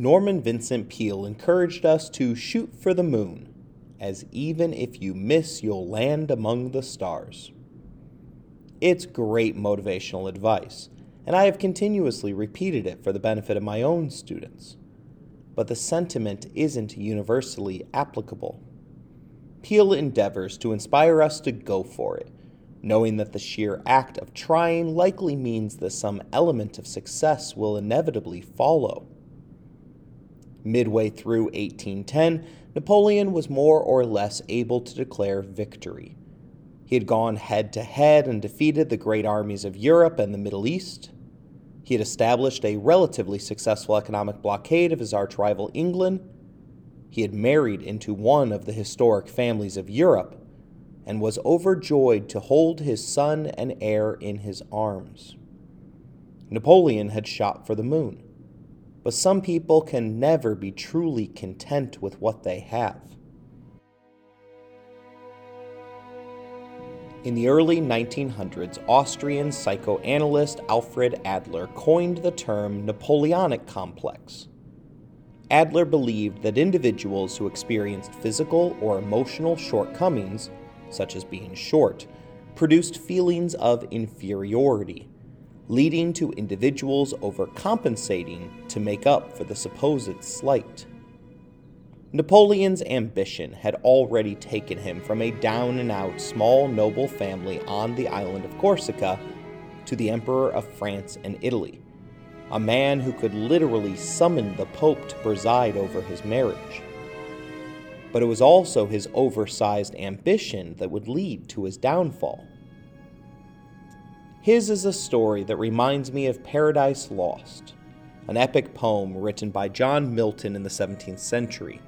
Norman Vincent Peale encouraged us to shoot for the moon, as even if you miss, you'll land among the stars. It's great motivational advice, and I have continuously repeated it for the benefit of my own students. But the sentiment isn't universally applicable. Peale endeavors to inspire us to go for it, knowing that the sheer act of trying likely means that some element of success will inevitably follow. Midway through 1810, Napoleon was more or less able to declare victory. He had gone head to head and defeated the great armies of Europe and the Middle East. He had established a relatively successful economic blockade of his arch rival England. He had married into one of the historic families of Europe and was overjoyed to hold his son and heir in his arms. Napoleon had shot for the moon. But some people can never be truly content with what they have. In the early 1900s, Austrian psychoanalyst Alfred Adler coined the term Napoleonic complex. Adler believed that individuals who experienced physical or emotional shortcomings, such as being short, produced feelings of inferiority leading to individuals overcompensating to make up for the supposed slight. Napoleon's ambition had already taken him from a down and out small noble family on the island of Corsica to the Emperor of France and Italy, a man who could literally summon the Pope to preside over his marriage. But it was also his oversized ambition that would lead to his downfall. His is a story that reminds me of Paradise Lost, an epic poem written by John Milton in the 17th century.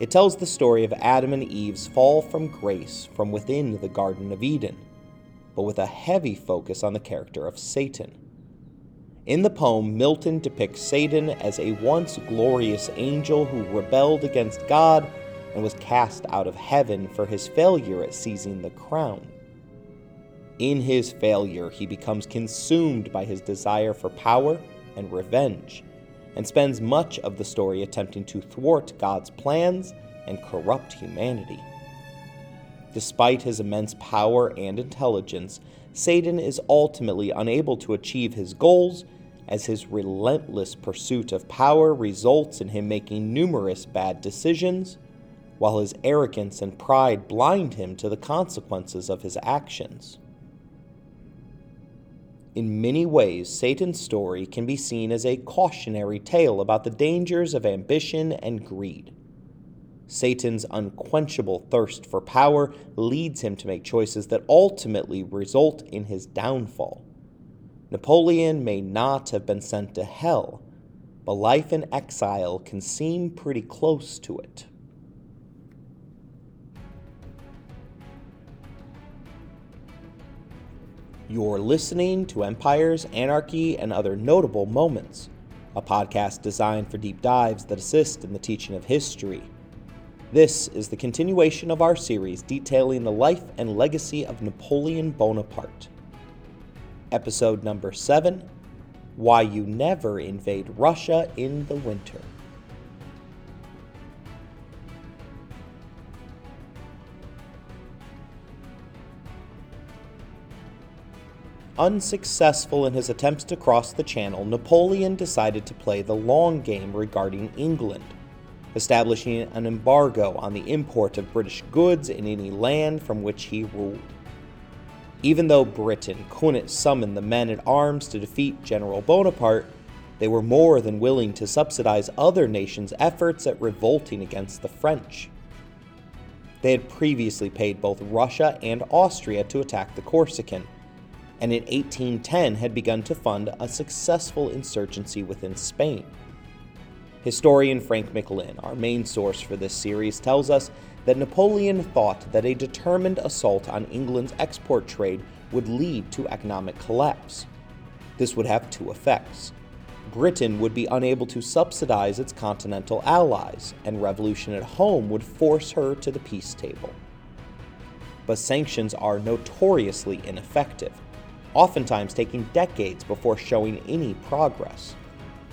It tells the story of Adam and Eve's fall from grace from within the Garden of Eden, but with a heavy focus on the character of Satan. In the poem, Milton depicts Satan as a once glorious angel who rebelled against God and was cast out of heaven for his failure at seizing the crown. In his failure, he becomes consumed by his desire for power and revenge, and spends much of the story attempting to thwart God's plans and corrupt humanity. Despite his immense power and intelligence, Satan is ultimately unable to achieve his goals as his relentless pursuit of power results in him making numerous bad decisions, while his arrogance and pride blind him to the consequences of his actions. In many ways, Satan's story can be seen as a cautionary tale about the dangers of ambition and greed. Satan's unquenchable thirst for power leads him to make choices that ultimately result in his downfall. Napoleon may not have been sent to hell, but life in exile can seem pretty close to it. You're listening to Empires, Anarchy, and Other Notable Moments, a podcast designed for deep dives that assist in the teaching of history. This is the continuation of our series detailing the life and legacy of Napoleon Bonaparte. Episode number 7 Why You Never Invade Russia in the Winter. Unsuccessful in his attempts to cross the Channel, Napoleon decided to play the long game regarding England, establishing an embargo on the import of British goods in any land from which he ruled. Even though Britain couldn't summon the men at arms to defeat General Bonaparte, they were more than willing to subsidize other nations' efforts at revolting against the French. They had previously paid both Russia and Austria to attack the Corsican and in 1810 had begun to fund a successful insurgency within Spain. Historian Frank McLynn, our main source for this series, tells us that Napoleon thought that a determined assault on England's export trade would lead to economic collapse. This would have two effects. Britain would be unable to subsidize its continental allies, and revolution at home would force her to the peace table. But sanctions are notoriously ineffective oftentimes taking decades before showing any progress.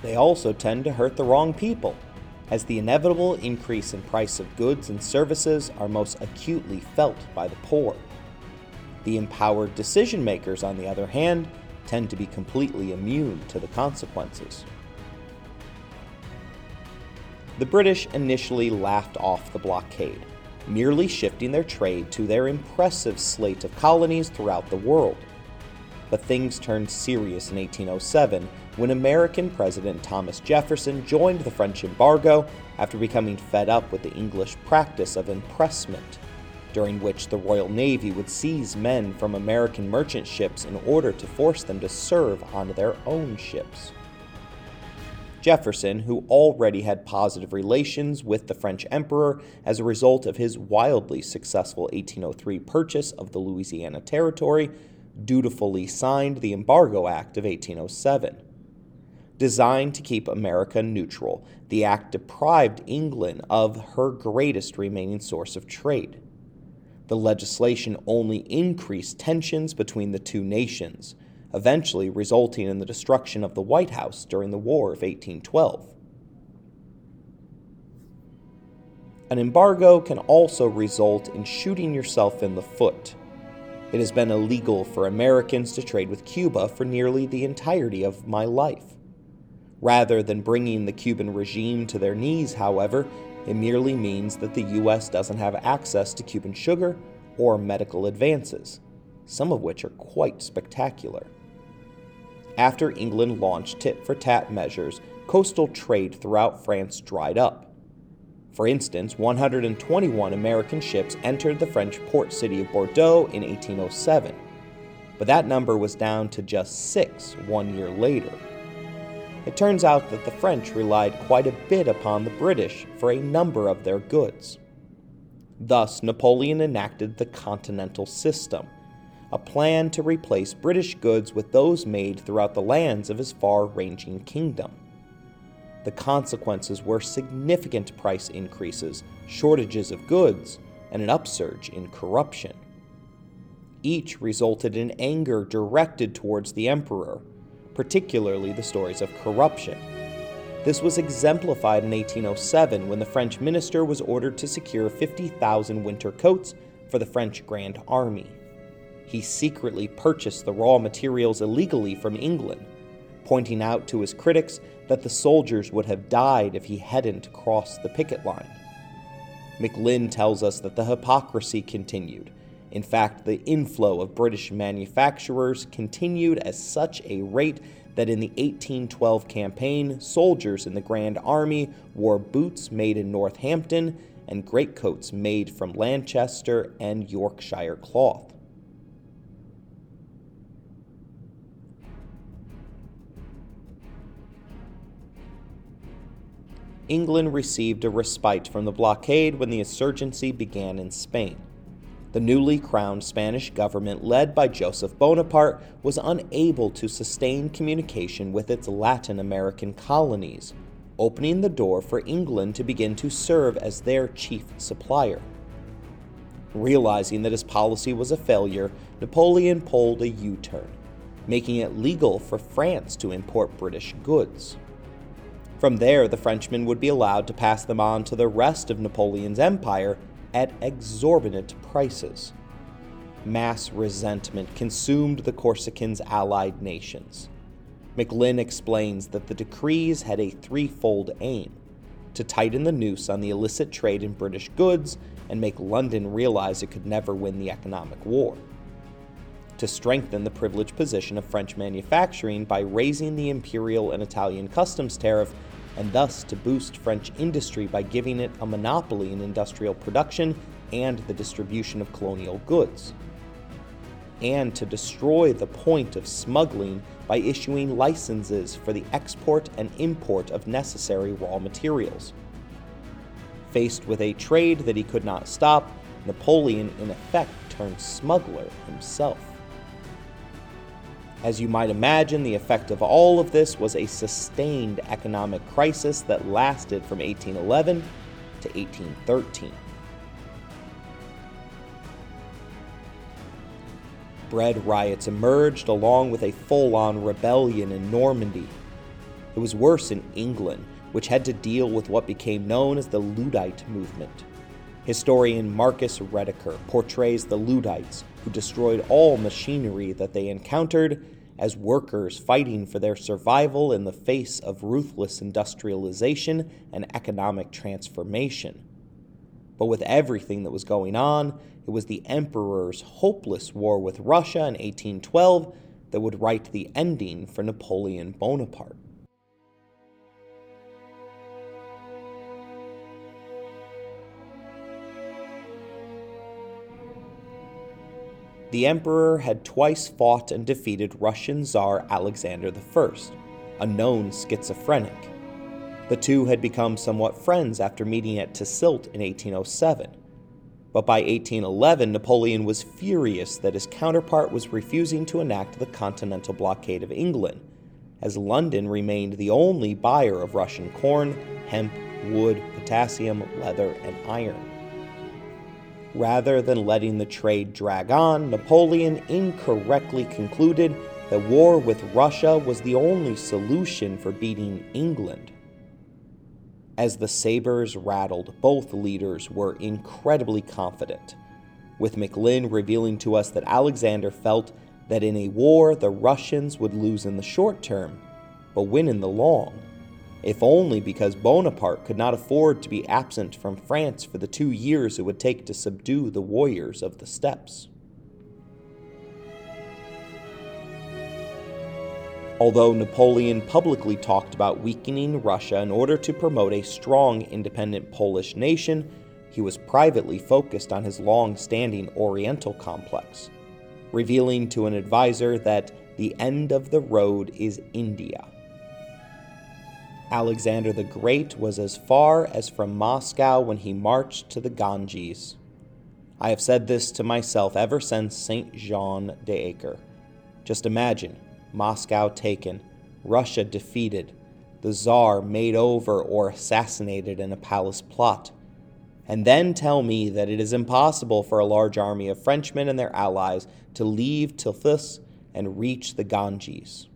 They also tend to hurt the wrong people, as the inevitable increase in price of goods and services are most acutely felt by the poor. The empowered decision makers, on the other hand, tend to be completely immune to the consequences. The British initially laughed off the blockade, merely shifting their trade to their impressive slate of colonies throughout the world. But things turned serious in 1807 when American President Thomas Jefferson joined the French embargo after becoming fed up with the English practice of impressment, during which the Royal Navy would seize men from American merchant ships in order to force them to serve on their own ships. Jefferson, who already had positive relations with the French emperor as a result of his wildly successful 1803 purchase of the Louisiana Territory, dutifully signed the Embargo Act of 1807. Designed to keep America neutral, the act deprived England of her greatest remaining source of trade. The legislation only increased tensions between the two nations, eventually resulting in the destruction of the White House during the War of 1812. An embargo can also result in shooting yourself in the foot. It has been illegal for Americans to trade with Cuba for nearly the entirety of my life. Rather than bringing the Cuban regime to their knees, however, it merely means that the U.S. doesn't have access to Cuban sugar or medical advances, some of which are quite spectacular after England launched tit for tat measures, coastal trade throughout France dried up. For instance, 121 American ships entered the French port city of Bordeaux in 1807, but that number was down to just six one year later. It turns out that the French relied quite a bit upon the British for a number of their goods. Thus, Napoleon enacted the Continental System, a plan to replace British goods with those made throughout the lands of his far ranging kingdom. The consequences were significant price increases, shortages of goods, and an upsurge in corruption. Each resulted in anger directed towards the emperor, particularly the stories of corruption. This was exemplified in 1807 when the French minister was ordered to secure 50,000 winter coats for the French Grand Army he secretly purchased the raw materials illegally from England, pointing out to his critics that the soldiers would have died if he hadn't crossed the picket line. McLynn tells us that the hypocrisy continued. In fact, the inflow of British manufacturers continued at such a rate that in the 1812 campaign, soldiers in the Grand Army wore boots made in Northampton and greatcoats made from Lancaster and Yorkshire cloth. England received a respite from the blockade when the insurgency began in Spain. The newly crowned Spanish government, led by Joseph Bonaparte, was unable to sustain communication with its Latin American colonies, opening the door for England to begin to serve as their chief supplier. Realizing that his policy was a failure, Napoleon pulled a U turn, making it legal for France to import British goods. From there, the Frenchmen would be allowed to pass them on to the rest of Napoleon's empire at exorbitant prices. Mass resentment consumed the Corsicans' allied nations. McLynn explains that the decrees had a threefold aim to tighten the noose on the illicit trade in British goods and make London realize it could never win the economic war, to strengthen the privileged position of French manufacturing by raising the imperial and Italian customs tariff and thus to boost French industry by giving it a monopoly in industrial production and the distribution of colonial goods, and to destroy the point of smuggling by issuing licenses for the export and import of necessary raw materials. Faced with a trade that he could not stop, Napoleon in effect turned smuggler himself. As you might imagine, the effect of all of this was a sustained economic crisis that lasted from 1811 to 1813. Bread riots emerged along with a full on rebellion in Normandy. It was worse in England, which had to deal with what became known as the Luddite movement. Historian Marcus Rediker portrays the Luddites, who destroyed all machinery that they encountered, as workers fighting for their survival in the face of ruthless industrialization and economic transformation. But with everything that was going on, it was the emperor's hopeless war with Russia in 1812 that would write the ending for Napoleon Bonaparte. The emperor had twice fought and defeated Russian Tsar Alexander I, a known schizophrenic. The two had become somewhat friends after meeting at Tilsit in 1807. But by 1811, Napoleon was furious that his counterpart was refusing to enact the continental blockade of England, as London remained the only buyer of Russian corn, hemp, wood, potassium, leather, and iron. Rather than letting the trade drag on, Napoleon incorrectly concluded that war with Russia was the only solution for beating England. As the sabers rattled, both leaders were incredibly confident, with McLynn revealing to us that Alexander felt that in a war the Russians would lose in the short term, but win in the long if only because Bonaparte could not afford to be absent from France for the two years it would take to subdue the warriors of the steppes. Although Napoleon publicly talked about weakening Russia in order to promote a strong independent Polish nation, he was privately focused on his long standing Oriental complex, revealing to an advisor that the end of the road is India. Alexander the Great was as far as from Moscow when he marched to the Ganges. I have said this to myself ever since St. Jean d'Acre. Just imagine Moscow taken, Russia defeated, the Tsar made over or assassinated in a palace plot. And then tell me that it is impossible for a large army of Frenchmen and their allies to leave Tiflis and reach the Ganges.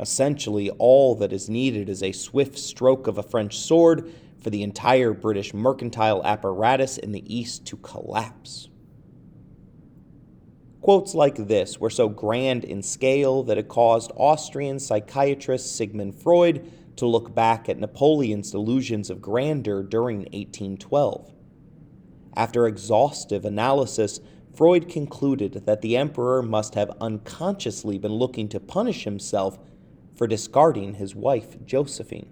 Essentially, all that is needed is a swift stroke of a French sword for the entire British mercantile apparatus in the East to collapse. Quotes like this were so grand in scale that it caused Austrian psychiatrist Sigmund Freud to look back at Napoleon's delusions of grandeur during 1812. After exhaustive analysis, Freud concluded that the emperor must have unconsciously been looking to punish himself for discarding his wife, Josephine.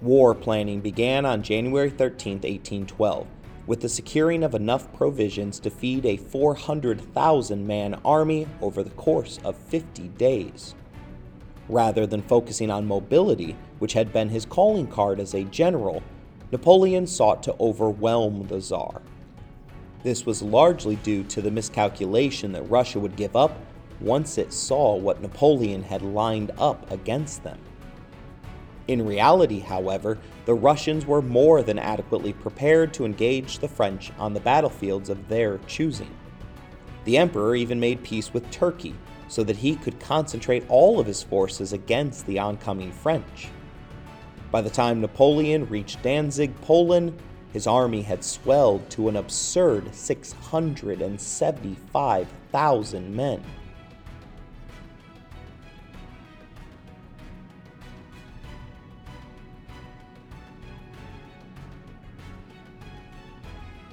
War planning began on January 13, 1812, with the securing of enough provisions to feed a 400,000 man army over the course of 50 days. Rather than focusing on mobility, which had been his calling card as a general, Napoleon sought to overwhelm the Tsar. This was largely due to the miscalculation that Russia would give up once it saw what Napoleon had lined up against them. In reality, however, the Russians were more than adequately prepared to engage the French on the battlefields of their choosing. The emperor even made peace with Turkey so that he could concentrate all of his forces against the oncoming French. By the time Napoleon reached Danzig, Poland, his army had swelled to an absurd 675,000 men.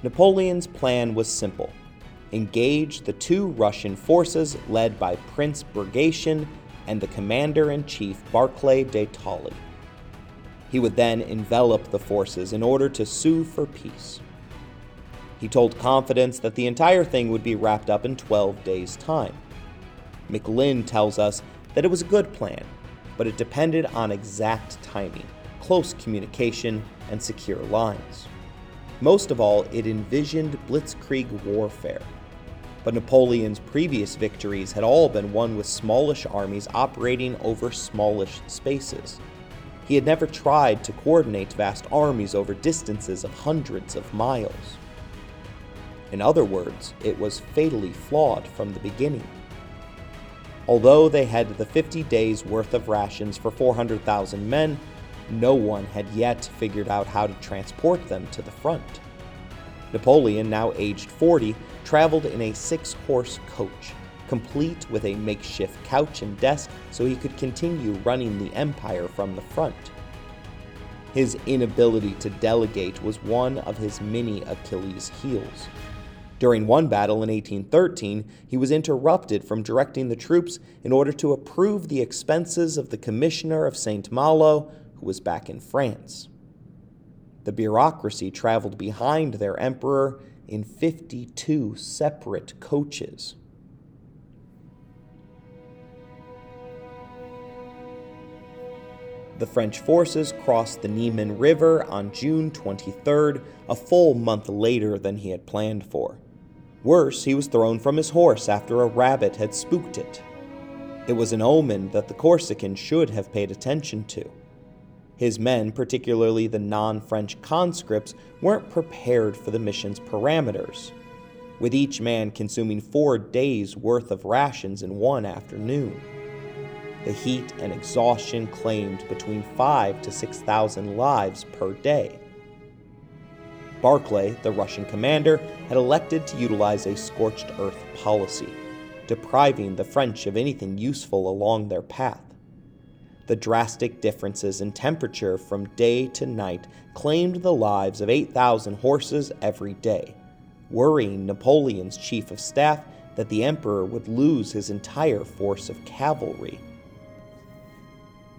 Napoleon's plan was simple engage the two Russian forces led by Prince Bagration and the commander in chief Barclay de Tolly. He would then envelop the forces in order to sue for peace. He told confidence that the entire thing would be wrapped up in 12 days' time. McLynn tells us that it was a good plan, but it depended on exact timing, close communication, and secure lines. Most of all, it envisioned blitzkrieg warfare. But Napoleon's previous victories had all been won with smallish armies operating over smallish spaces. He had never tried to coordinate vast armies over distances of hundreds of miles. In other words, it was fatally flawed from the beginning. Although they had the 50 days worth of rations for 400,000 men, no one had yet figured out how to transport them to the front. Napoleon, now aged 40, traveled in a six horse coach, complete with a makeshift couch and desk so he could continue running the empire from the front. His inability to delegate was one of his many Achilles' heels. During one battle in 1813, he was interrupted from directing the troops in order to approve the expenses of the Commissioner of St. Malo, who was back in France. The bureaucracy traveled behind their emperor in 52 separate coaches. The French forces crossed the Niemen River on June 23rd, a full month later than he had planned for. Worse, he was thrown from his horse after a rabbit had spooked it. It was an omen that the Corsican should have paid attention to. His men, particularly the non French conscripts, weren't prepared for the mission's parameters, with each man consuming four days' worth of rations in one afternoon. The heat and exhaustion claimed between five to 6,000 lives per day. Barclay, the Russian commander, had elected to utilize a scorched earth policy, depriving the French of anything useful along their path. The drastic differences in temperature from day to night claimed the lives of 8,000 horses every day, worrying Napoleon's chief of staff that the emperor would lose his entire force of cavalry.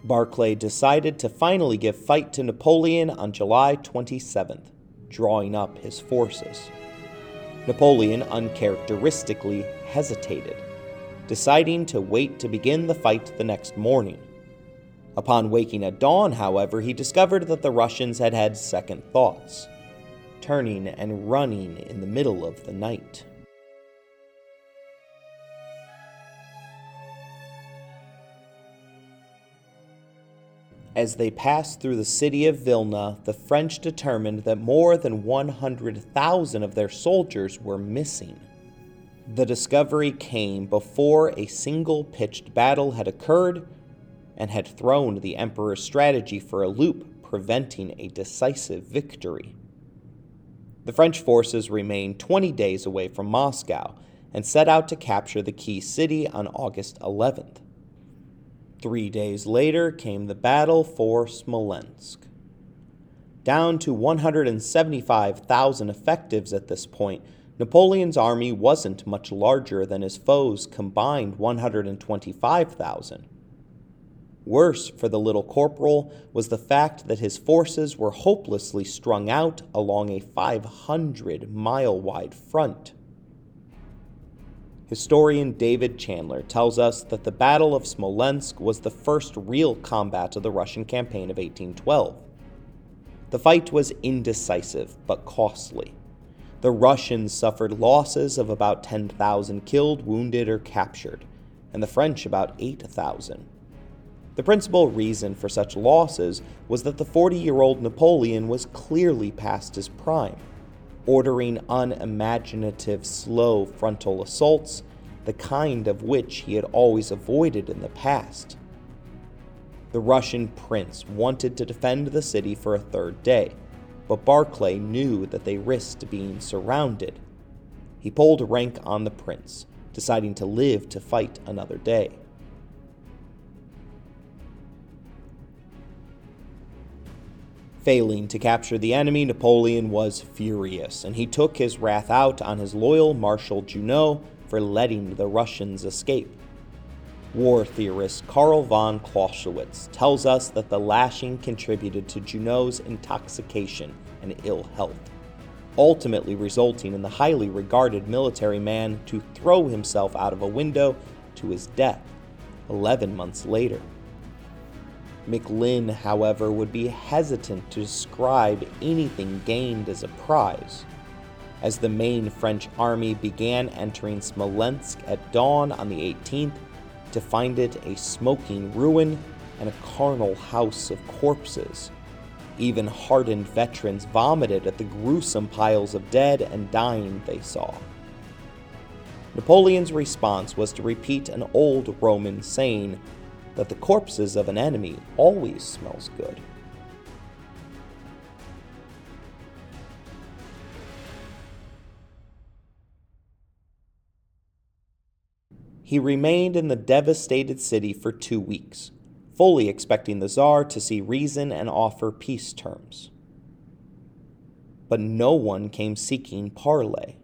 Barclay decided to finally give fight to Napoleon on July 27th drawing up his forces. Napoleon uncharacteristically hesitated, deciding to wait to begin the fight the next morning. Upon waking at dawn, however, he discovered that the Russians had had second thoughts, turning and running in the middle of the night. As they passed through the city of Vilna, the French determined that more than 100,000 of their soldiers were missing. The discovery came before a single pitched battle had occurred and had thrown the Emperor's strategy for a loop, preventing a decisive victory. The French forces remained 20 days away from Moscow and set out to capture the key city on August 11th. Three days later came the battle for Smolensk. Down to 175,000 effectives at this point, Napoleon's army wasn't much larger than his foes' combined 125,000. Worse for the little corporal was the fact that his forces were hopelessly strung out along a 500 mile wide front. Historian David Chandler tells us that the Battle of Smolensk was the first real combat of the Russian campaign of 1812. The fight was indecisive but costly. The Russians suffered losses of about 10,000 killed, wounded, or captured, and the French about 8,000. The principal reason for such losses was that the 40 year old Napoleon was clearly past his prime ordering unimaginative, slow frontal assaults, the kind of which he had always avoided in the past. The Russian prince wanted to defend the city for a third day, but Barclay knew that they risked being surrounded. He pulled rank on the prince, deciding to live to fight another day. Failing to capture the enemy, Napoleon was furious, and he took his wrath out on his loyal Marshal Junot for letting the Russians escape. War theorist Karl von Clausewitz tells us that the lashing contributed to Junot's intoxication and ill health, ultimately resulting in the highly regarded military man to throw himself out of a window to his death 11 months later. McLynn, however, would be hesitant to describe anything gained as a prize. As the main French army began entering Smolensk at dawn on the 18th, to find it a smoking ruin and a carnal house of corpses. Even hardened veterans vomited at the gruesome piles of dead and dying they saw. Napoleon's response was to repeat an old Roman saying that the corpses of an enemy always smells good. He remained in the devastated city for two weeks, fully expecting the Tsar to see reason and offer peace terms. But no one came seeking parley.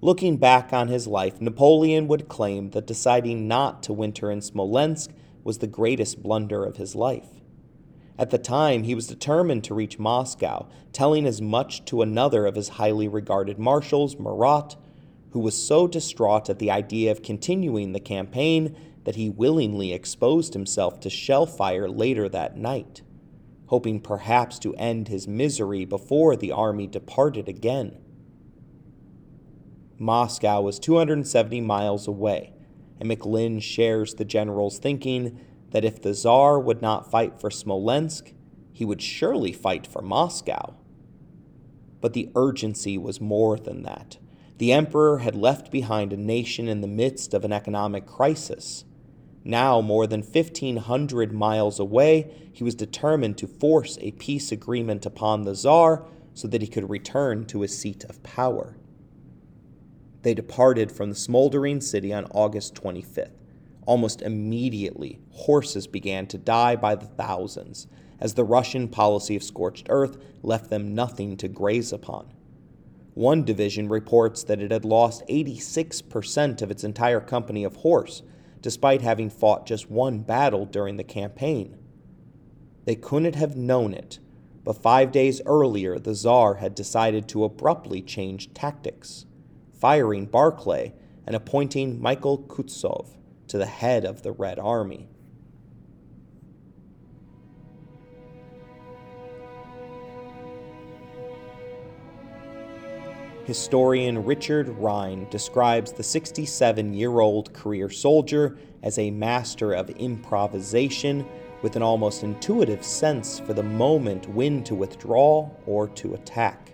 Looking back on his life, Napoleon would claim that deciding not to winter in Smolensk was the greatest blunder of his life. At the time, he was determined to reach Moscow, telling as much to another of his highly regarded marshals, Murat, who was so distraught at the idea of continuing the campaign that he willingly exposed himself to shell fire later that night, hoping perhaps to end his misery before the army departed again. Moscow was 270 miles away, and McLynn shares the general's thinking that if the Tsar would not fight for Smolensk, he would surely fight for Moscow. But the urgency was more than that. The emperor had left behind a nation in the midst of an economic crisis. Now, more than 1,500 miles away, he was determined to force a peace agreement upon the Tsar so that he could return to his seat of power. They departed from the smoldering city on August 25th. Almost immediately, horses began to die by the thousands, as the Russian policy of scorched earth left them nothing to graze upon. One division reports that it had lost 86% of its entire company of horse, despite having fought just one battle during the campaign. They couldn't have known it, but five days earlier, the Tsar had decided to abruptly change tactics, firing Barclay and appointing Michael Kutuzov to the head of the Red Army. Historian Richard Rhine describes the 67 year old career soldier as a master of improvisation with an almost intuitive sense for the moment when to withdraw or to attack.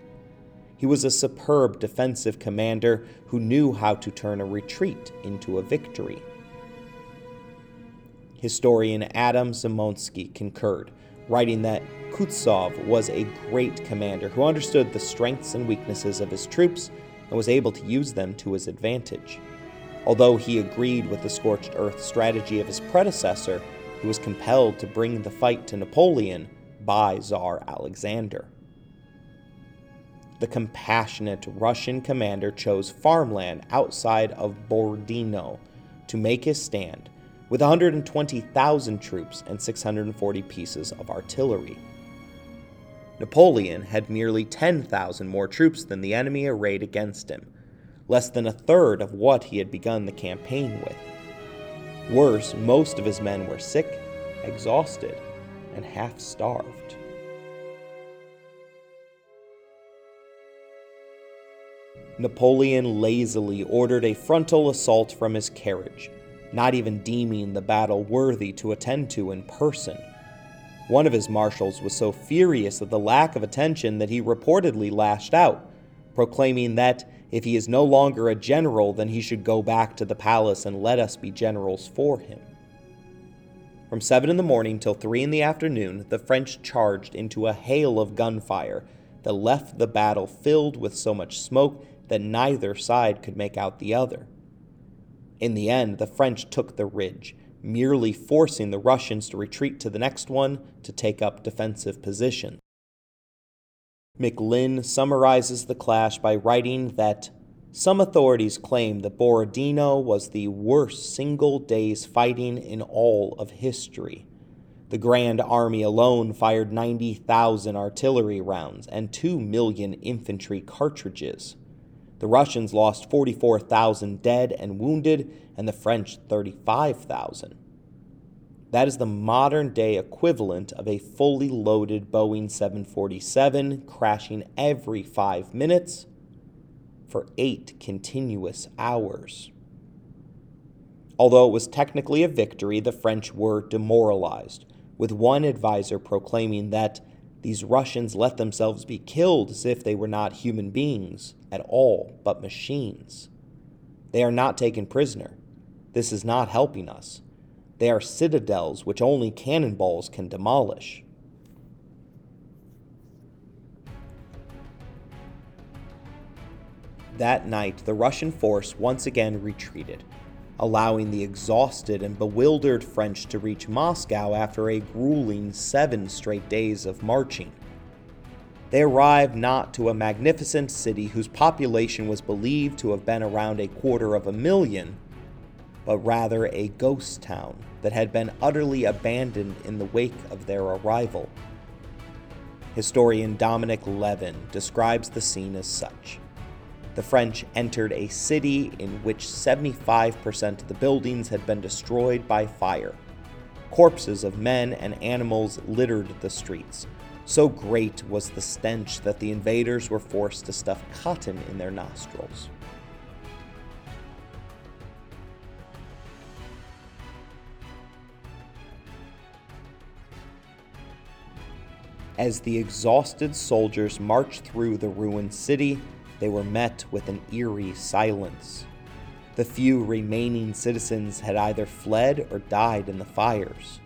He was a superb defensive commander who knew how to turn a retreat into a victory. Historian Adam Zamoyski concurred, writing that Kutuzov was a great commander who understood the strengths and weaknesses of his troops and was able to use them to his advantage. Although he agreed with the scorched earth strategy of his predecessor, he was compelled to bring the fight to Napoleon by Tsar Alexander. The compassionate Russian commander chose farmland outside of Borodino to make his stand with 120,000 troops and 640 pieces of artillery. Napoleon had merely 10,000 more troops than the enemy arrayed against him, less than a third of what he had begun the campaign with. Worse, most of his men were sick, exhausted, and half starved. Napoleon lazily ordered a frontal assault from his carriage, not even deeming the battle worthy to attend to in person. One of his marshals was so furious at the lack of attention that he reportedly lashed out, proclaiming that if he is no longer a general, then he should go back to the palace and let us be generals for him. From 7 in the morning till 3 in the afternoon, the French charged into a hail of gunfire that left the battle filled with so much smoke that neither side could make out the other. In the end, the French took the ridge, merely forcing the Russians to retreat to the next one to take up defensive positions. McLynn summarizes the clash by writing that some authorities claim that Borodino was the worst single day's fighting in all of history. The Grand Army alone fired 90,000 artillery rounds and 2 million infantry cartridges. The Russians lost 44,000 dead and wounded, and the French 35,000. That is the modern day equivalent of a fully loaded Boeing 747 crashing every five minutes for eight continuous hours. Although it was technically a victory, the French were demoralized, with one advisor proclaiming that these Russians let themselves be killed as if they were not human beings at all, but machines. They are not taken prisoner. This is not helping us. They are citadels which only cannonballs can demolish. That night, the Russian force once again retreated, allowing the exhausted and bewildered French to reach Moscow after a grueling seven straight days of marching. They arrived not to a magnificent city whose population was believed to have been around a quarter of a million, but rather a ghost town that had been utterly abandoned in the wake of their arrival. Historian Dominic Lieven describes the scene as such. The French entered a city in which 75% of the buildings had been destroyed by fire. Corpses of men and animals littered the streets. So great was the stench that the invaders were forced to stuff cotton in their nostrils. As the exhausted soldiers marched through the ruined city, they were met with an eerie silence. The few remaining citizens had either fled or died in the fires.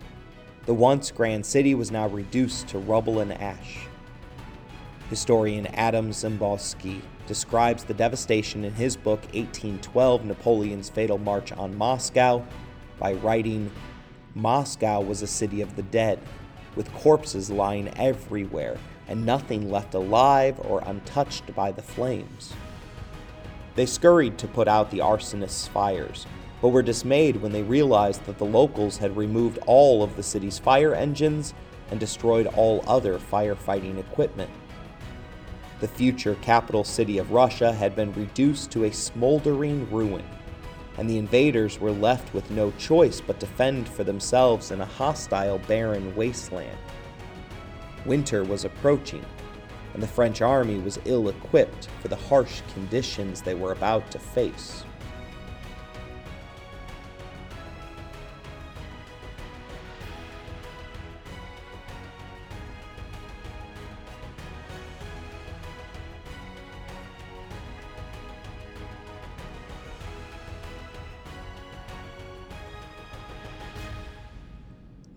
The once grand city was now reduced to rubble and ash. Historian Adam Zamoyski describes the devastation in his book 1812 Napoleon's Fatal March on Moscow by writing Moscow was a city of the dead, with corpses lying everywhere and nothing left alive or untouched by the flames. They scurried to put out the arsonists' fires, but were dismayed when they realized that the locals had removed all of the city's fire engines and destroyed all other firefighting equipment. The future capital city of Russia had been reduced to a smoldering ruin, and the invaders were left with no choice but to fend for themselves in a hostile, barren wasteland. Winter was approaching, and the French army was ill equipped for the harsh conditions they were about to face.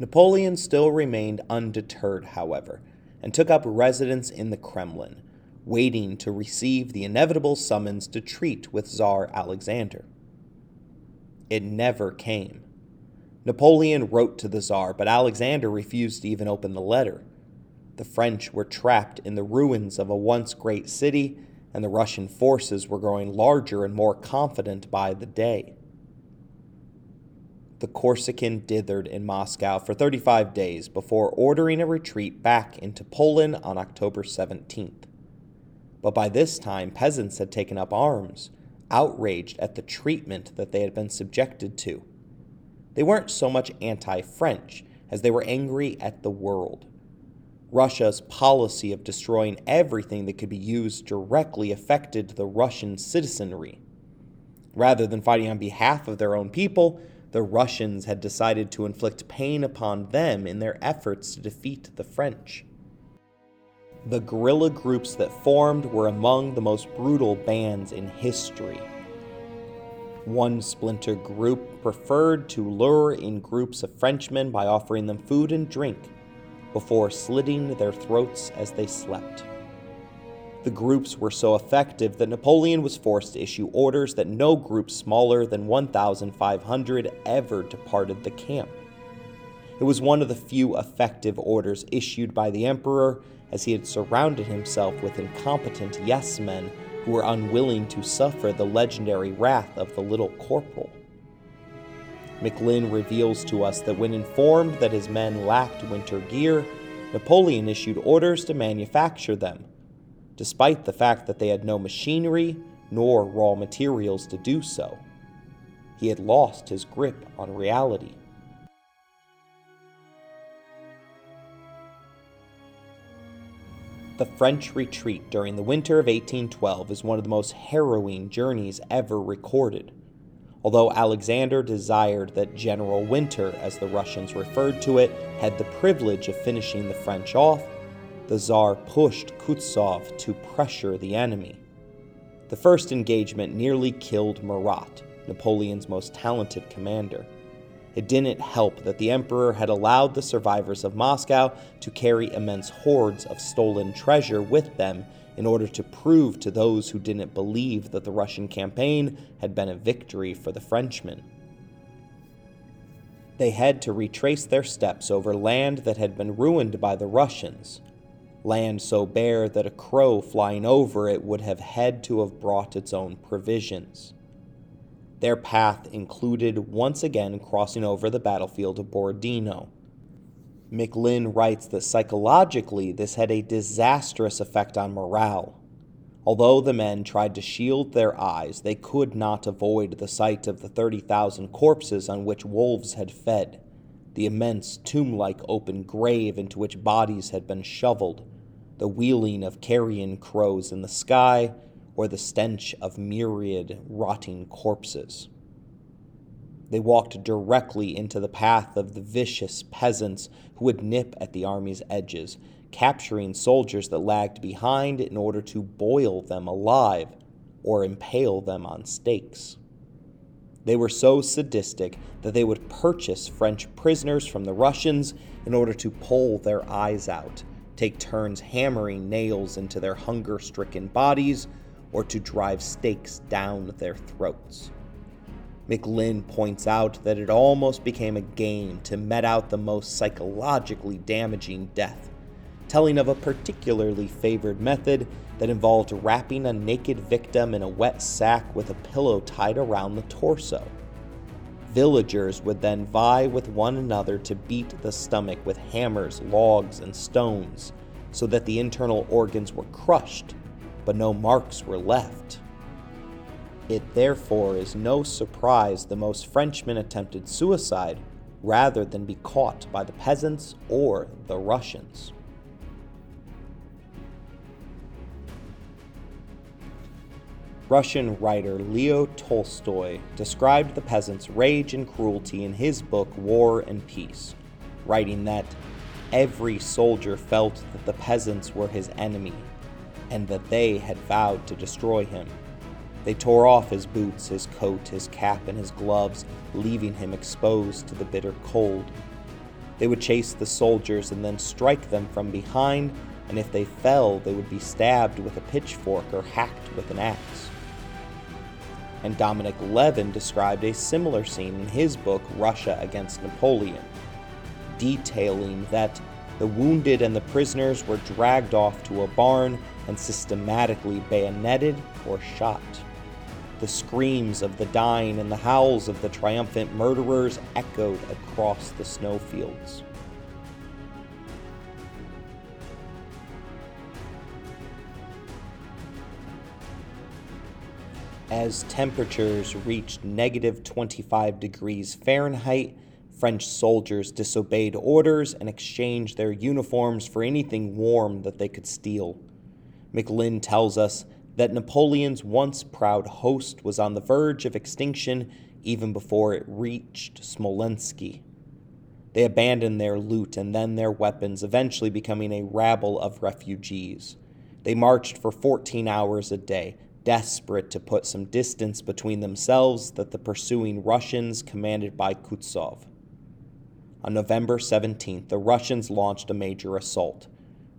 Napoleon still remained undeterred, however, and took up residence in the Kremlin, waiting to receive the inevitable summons to treat with Tsar Alexander. It never came. Napoleon wrote to the Tsar, but Alexander refused to even open the letter. The French were trapped in the ruins of a once great city, and the Russian forces were growing larger and more confident by the day the Corsican dithered in Moscow for 35 days before ordering a retreat back into Poland on October 17th. But by this time, peasants had taken up arms, outraged at the treatment that they had been subjected to. They weren't so much anti French as they were angry at the world. Russia's policy of destroying everything that could be used directly affected the Russian citizenry. Rather than fighting on behalf of their own people, the Russians had decided to inflict pain upon them in their efforts to defeat the French. The guerrilla groups that formed were among the most brutal bands in history. One splinter group preferred to lure in groups of Frenchmen by offering them food and drink before slitting their throats as they slept. The groups were so effective that Napoleon was forced to issue orders that no group smaller than 1,500 ever departed the camp. It was one of the few effective orders issued by the emperor, as he had surrounded himself with incompetent yes men who were unwilling to suffer the legendary wrath of the little corporal. McLynn reveals to us that when informed that his men lacked winter gear, Napoleon issued orders to manufacture them despite the fact that they had no machinery nor raw materials to do so. He had lost his grip on reality. The French retreat during the winter of 1812 is one of the most harrowing journeys ever recorded. Although Alexander desired that General Winter, as the Russians referred to it, had the privilege of finishing the French off, the Tsar pushed Kutuzov to pressure the enemy. The first engagement nearly killed Murat, Napoleon's most talented commander. It didn't help that the emperor had allowed the survivors of Moscow to carry immense hoards of stolen treasure with them in order to prove to those who didn't believe that the Russian campaign had been a victory for the Frenchmen. They had to retrace their steps over land that had been ruined by the Russians, land so bare that a crow flying over it would have had to have brought its own provisions. Their path included once again crossing over the battlefield of Borodino, McLynn writes that psychologically this had a disastrous effect on morale. Although the men tried to shield their eyes, they could not avoid the sight of the 30,000 corpses on which wolves had fed, the immense tomb like open grave into which bodies had been shoveled, the wheeling of carrion crows in the sky, or the stench of myriad rotting corpses. They walked directly into the path of the vicious peasants who would nip at the army's edges, capturing soldiers that lagged behind in order to boil them alive or impale them on stakes. They were so sadistic that they would purchase French prisoners from the Russians in order to pull their eyes out, take turns hammering nails into their hunger stricken bodies, or to drive stakes down their throats. McLynn points out that it almost became a game to met out the most psychologically damaging death, telling of a particularly favored method that involved wrapping a naked victim in a wet sack with a pillow tied around the torso. Villagers would then vie with one another to beat the stomach with hammers, logs, and stones, so that the internal organs were crushed, but no marks were left. It therefore is no surprise the most Frenchmen attempted suicide rather than be caught by the peasants or the Russians. Russian writer Leo Tolstoy described the peasants' rage and cruelty in his book War and Peace, writing that every soldier felt that the peasants were his enemy and that they had vowed to destroy him. They tore off his boots, his coat, his cap, and his gloves, leaving him exposed to the bitter cold. They would chase the soldiers and then strike them from behind, and if they fell, they would be stabbed with a pitchfork or hacked with an axe. And Dominic Lieven described a similar scene in his book Russia Against Napoleon, detailing that the wounded and the prisoners were dragged off to a barn and systematically bayoneted or shot. The screams of the dying and the howls of the triumphant murderers echoed across the snowfields. As temperatures reached negative 25 degrees Fahrenheit, French soldiers disobeyed orders and exchanged their uniforms for anything warm that they could steal. McLynn tells us that Napoleon's once proud host was on the verge of extinction even before it reached Smolensk. They abandoned their loot and then their weapons, eventually becoming a rabble of refugees. They marched for 14 hours a day, desperate to put some distance between themselves that the pursuing Russians commanded by Kutuzov. On November 17th, the Russians launched a major assault,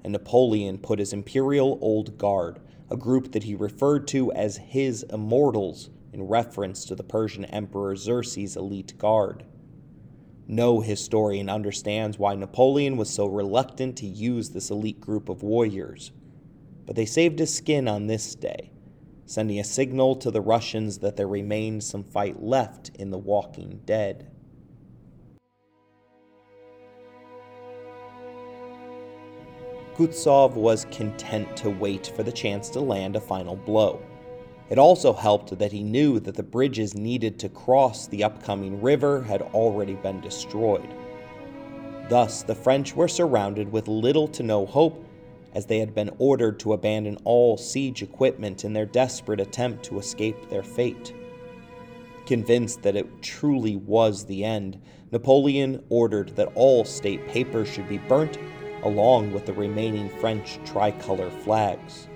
and Napoleon put his Imperial Old Guard, a group that he referred to as his immortals in reference to the Persian Emperor Xerxes' elite guard. No historian understands why Napoleon was so reluctant to use this elite group of warriors, but they saved his skin on this day, sending a signal to the Russians that there remained some fight left in the walking dead. Kutuzov was content to wait for the chance to land a final blow. It also helped that he knew that the bridges needed to cross the upcoming river had already been destroyed. Thus, the French were surrounded with little to no hope, as they had been ordered to abandon all siege equipment in their desperate attempt to escape their fate. Convinced that it truly was the end, Napoleon ordered that all state papers should be burnt along with the remaining French tricolor flags.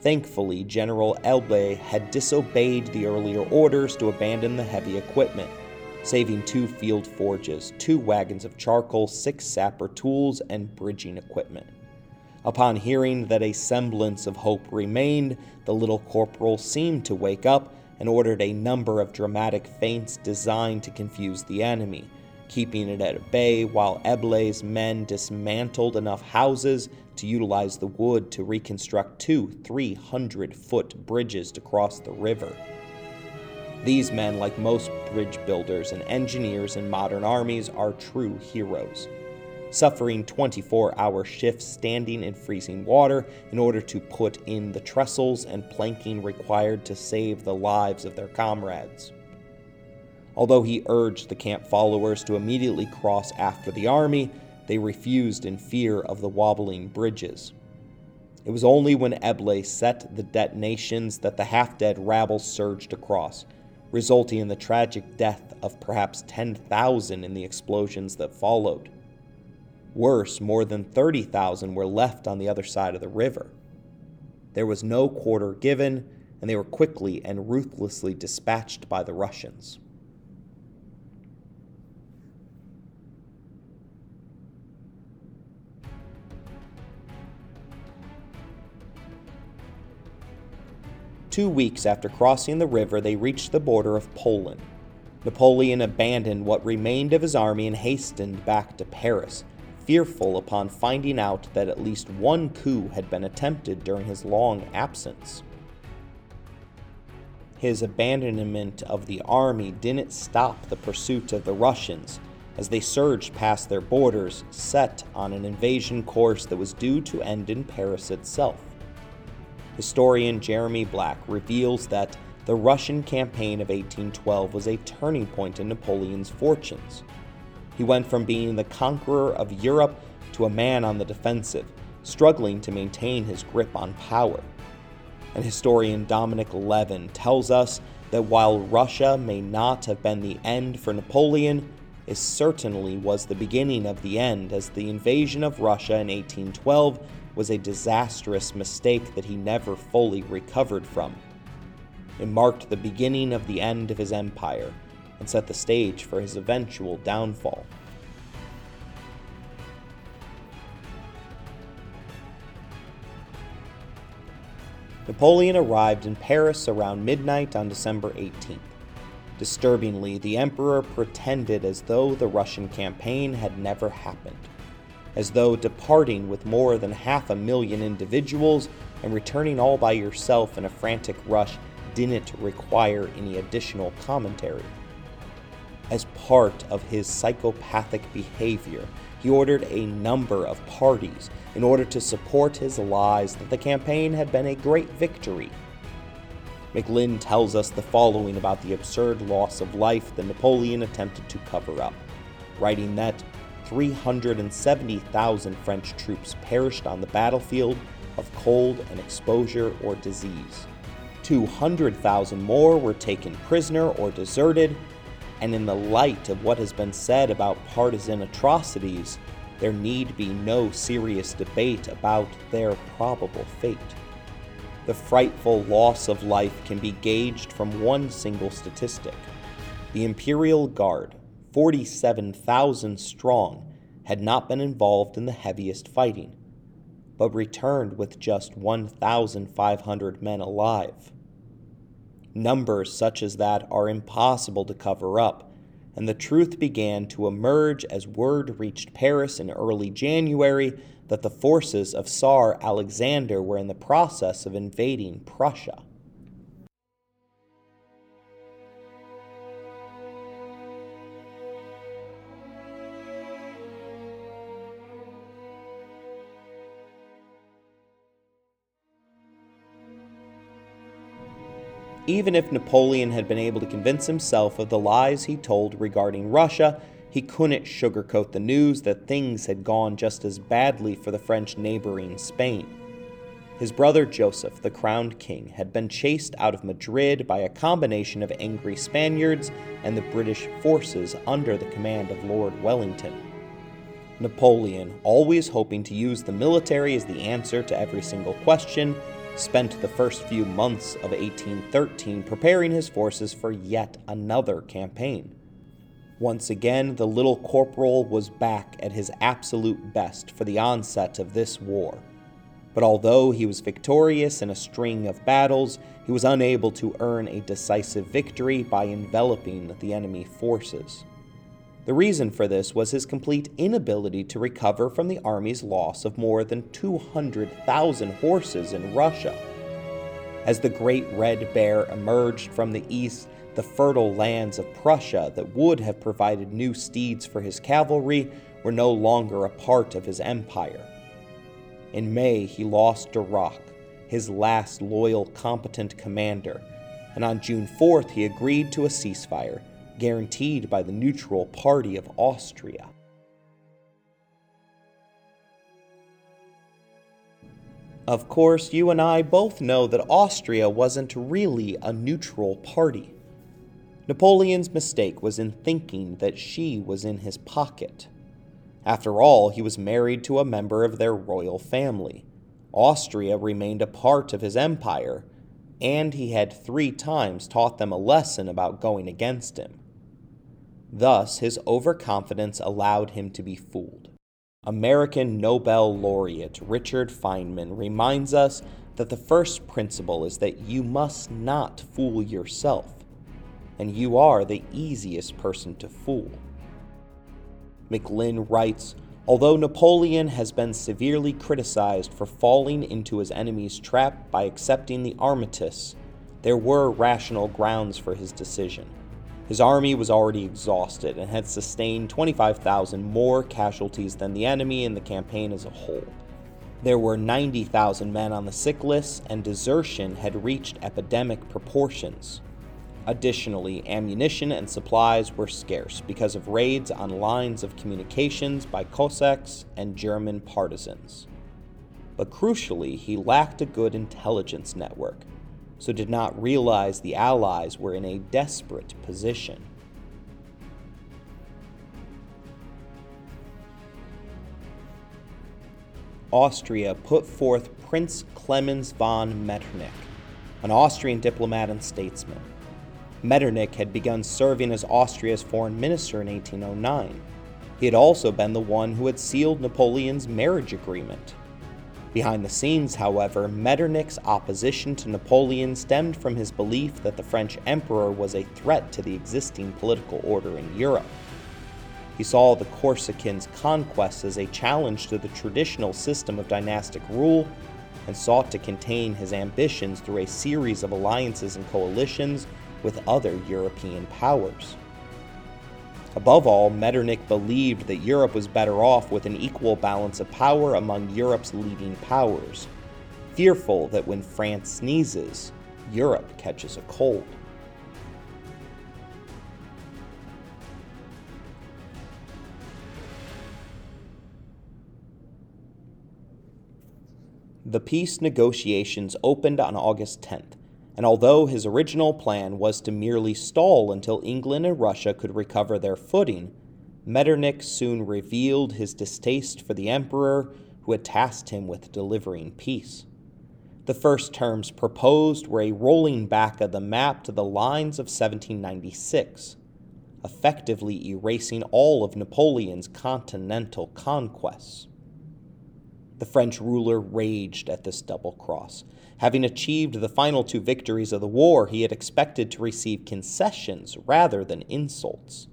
Thankfully, General Eble had disobeyed the earlier orders to abandon the heavy equipment, saving two field forges, two wagons of charcoal, six sapper tools, and bridging equipment. Upon hearing that a semblance of hope remained, the little corporal seemed to wake up and ordered a number of dramatic feints designed to confuse the enemy, keeping it at bay while Eble's men dismantled enough houses to utilize the wood to reconstruct two 300 foot bridges to cross the river. These men, like most bridge builders and engineers in modern armies, are true heroes, suffering 24 hour shifts standing in freezing water in order to put in the trestles and planking required to save the lives of their comrades. Although he urged the camp followers to immediately cross after the army, they refused in fear of the wobbling bridges. It was only when Eble set the detonations that the half dead rabble surged across, resulting in the tragic death of perhaps 10,000 in the explosions that followed. Worse, more than 30,000 were left on the other side of the river. There was no quarter given, and they were quickly and ruthlessly dispatched by the Russians. Two weeks after crossing the river, they reached the border of Poland. Napoleon abandoned what remained of his army and hastened back to Paris, fearful upon finding out that at least one coup had been attempted during his long absence. His abandonment of the army didn't stop the pursuit of the Russians as they surged past their borders, set on an invasion course that was due to end in Paris itself historian Jeremy Black reveals that the Russian campaign of 1812 was a turning point in Napoleon's fortunes. He went from being the conqueror of Europe to a man on the defensive, struggling to maintain his grip on power. And historian Dominic Lieven tells us that while Russia may not have been the end for Napoleon, it certainly was the beginning of the end, as the invasion of Russia in 1812 was a disastrous mistake that he never fully recovered from. It marked the beginning of the end of his empire and set the stage for his eventual downfall. Napoleon arrived in Paris around midnight on December 18th. Disturbingly, the emperor pretended as though the Russian campaign had never happened as though departing with more than half a million individuals and returning all by yourself in a frantic rush didn't require any additional commentary. As part of his psychopathic behavior, he ordered a number of parties in order to support his lies that the campaign had been a great victory. McLynn tells us the following about the absurd loss of life that Napoleon attempted to cover up, writing that 370,000 French troops perished on the battlefield of cold and exposure or disease. 200,000 more were taken prisoner or deserted, and in the light of what has been said about partisan atrocities, there need be no serious debate about their probable fate. The frightful loss of life can be gauged from one single statistic. The Imperial Guard, 47,000 strong, had not been involved in the heaviest fighting, but returned with just 1,500 men alive. Numbers such as that are impossible to cover up, and the truth began to emerge as word reached Paris in early January that the forces of Tsar Alexander were in the process of invading Prussia. Even if Napoleon had been able to convince himself of the lies he told regarding Russia, he couldn't sugarcoat the news that things had gone just as badly for the French neighboring Spain. His brother Joseph, the crowned king, had been chased out of Madrid by a combination of angry Spaniards and the British forces under the command of Lord Wellington. Napoleon, always hoping to use the military as the answer to every single question, spent the first few months of 1813 preparing his forces for yet another campaign. Once again, the little corporal was back at his absolute best for the onset of this war. But although he was victorious in a string of battles, he was unable to earn a decisive victory by enveloping the enemy forces. The reason for this was his complete inability to recover from the army's loss of more than 200,000 horses in Russia. As the Great Red Bear emerged from the east, the fertile lands of Prussia that would have provided new steeds for his cavalry were no longer a part of his empire. In May, he lost Duroc, his last loyal, competent commander, and on June 4th, he agreed to a ceasefire guaranteed by the neutral party of Austria. Of course, you and I both know that Austria wasn't really a neutral party. Napoleon's mistake was in thinking that she was in his pocket. After all, he was married to a member of their royal family. Austria remained a part of his empire, and he had three times taught them a lesson about going against him. Thus, his overconfidence allowed him to be fooled. American Nobel laureate Richard Feynman reminds us that the first principle is that you must not fool yourself, and you are the easiest person to fool. McLynn writes Although Napoleon has been severely criticized for falling into his enemy's trap by accepting the armistice, there were rational grounds for his decision. His army was already exhausted and had sustained 25,000 more casualties than the enemy in the campaign as a whole. There were 90,000 men on the sick list, and desertion had reached epidemic proportions. Additionally, ammunition and supplies were scarce because of raids on lines of communications by Cossacks and German partisans. But crucially, he lacked a good intelligence network so did not realize the Allies were in a desperate position. Austria put forth Prince Clemens von Metternich, an Austrian diplomat and statesman. Metternich had begun serving as Austria's foreign minister in 1809. He had also been the one who had sealed Napoleon's marriage agreement. Behind the scenes, however, Metternich's opposition to Napoleon stemmed from his belief that the French emperor was a threat to the existing political order in Europe. He saw the Corsican's conquest as a challenge to the traditional system of dynastic rule and sought to contain his ambitions through a series of alliances and coalitions with other European powers. Above all, Metternich believed that Europe was better off with an equal balance of power among Europe's leading powers, fearful that when France sneezes, Europe catches a cold. The peace negotiations opened on August 10th, and although his original plan was to merely stall until England and Russia could recover their footing, Metternich soon revealed his distaste for the emperor who had tasked him with delivering peace. The first terms proposed were a rolling back of the map to the lines of 1796, effectively erasing all of Napoleon's continental conquests. The French ruler raged at this double cross. Having achieved the final two victories of the war, he had expected to receive concessions rather than insults.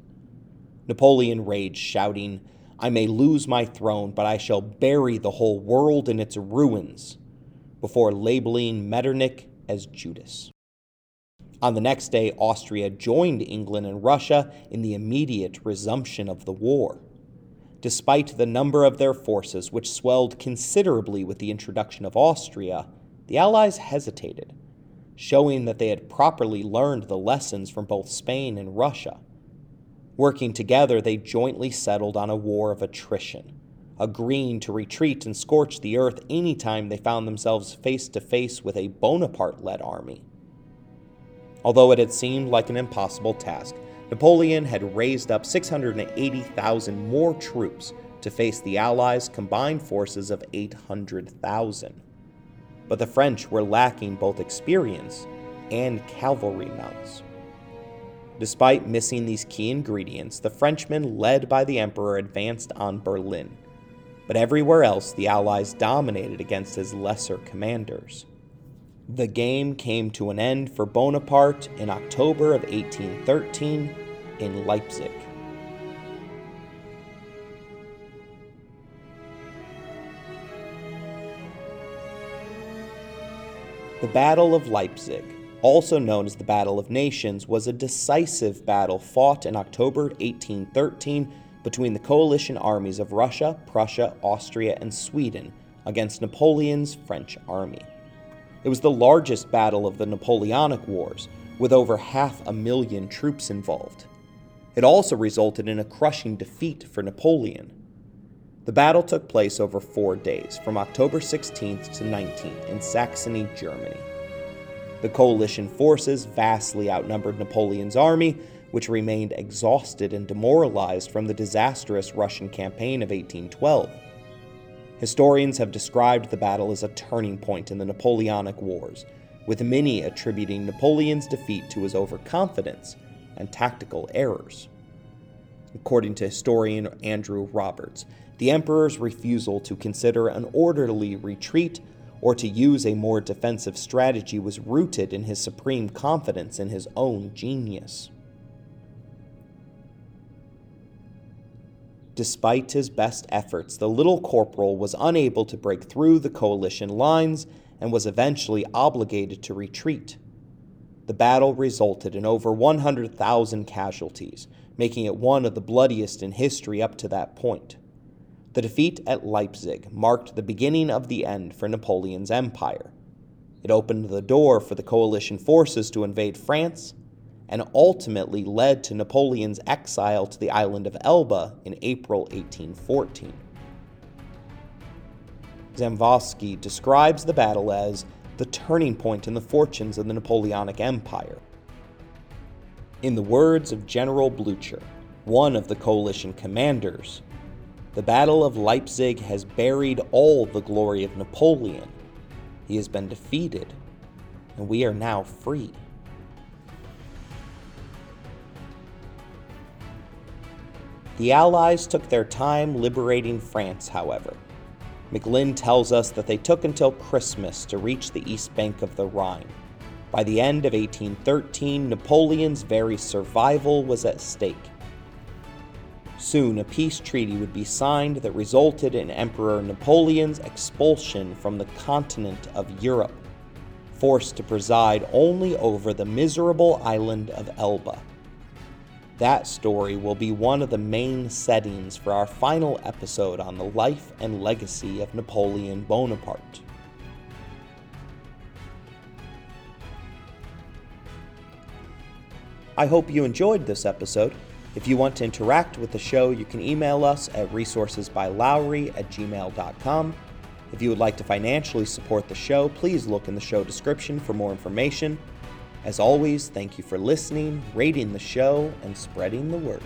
Napoleon raged, shouting, I may lose my throne, but I shall bury the whole world in its ruins, before labeling Metternich as Judas. On the next day, Austria joined England and Russia in the immediate resumption of the war despite the number of their forces, which swelled considerably with the introduction of Austria, the Allies hesitated, showing that they had properly learned the lessons from both Spain and Russia. Working together, they jointly settled on a war of attrition, agreeing to retreat and scorch the earth any time they found themselves face to face with a Bonaparte led army. Although it had seemed like an impossible task, Napoleon had raised up 680,000 more troops to face the Allies' combined forces of 800,000. But the French were lacking both experience and cavalry mounts. Despite missing these key ingredients, the Frenchmen, led by the Emperor, advanced on Berlin, but everywhere else the Allies dominated against his lesser commanders. The game came to an end for Bonaparte in October of 1813 in Leipzig. The Battle of Leipzig, also known as the Battle of Nations, was a decisive battle fought in October 1813 between the coalition armies of Russia, Prussia, Austria, and Sweden against Napoleon's French army. It was the largest battle of the Napoleonic Wars, with over half a million troops involved. It also resulted in a crushing defeat for Napoleon. The battle took place over four days, from October 16th to 19th, in Saxony, Germany. The coalition forces vastly outnumbered Napoleon's army, which remained exhausted and demoralized from the disastrous Russian campaign of 1812. Historians have described the battle as a turning point in the Napoleonic Wars, with many attributing Napoleon's defeat to his overconfidence and tactical errors. According to historian Andrew Roberts, the emperor's refusal to consider an orderly retreat or to use a more defensive strategy was rooted in his supreme confidence in his own genius. Despite his best efforts, the little corporal was unable to break through the coalition lines and was eventually obligated to retreat. The battle resulted in over 100,000 casualties, making it one of the bloodiest in history up to that point. The defeat at Leipzig marked the beginning of the end for Napoleon's empire. It opened the door for the coalition forces to invade France and ultimately led to Napoleon's exile to the island of Elba in April 1814. Zamoyski describes the battle as the turning point in the fortunes of the Napoleonic Empire. In the words of General Blucher, one of the coalition commanders, the Battle of Leipzig has buried all the glory of Napoleon. He has been defeated, and we are now free. The Allies took their time liberating France, however. McLynn tells us that they took until Christmas to reach the east bank of the Rhine. By the end of 1813, Napoleon's very survival was at stake. Soon, a peace treaty would be signed that resulted in Emperor Napoleon's expulsion from the continent of Europe, forced to preside only over the miserable island of Elba. That story will be one of the main settings for our final episode on the life and legacy of Napoleon Bonaparte. I hope you enjoyed this episode. If you want to interact with the show, you can email us at resourcesbylowery at gmail.com. If you would like to financially support the show, please look in the show description for more information. As always, thank you for listening, rating the show, and spreading the word.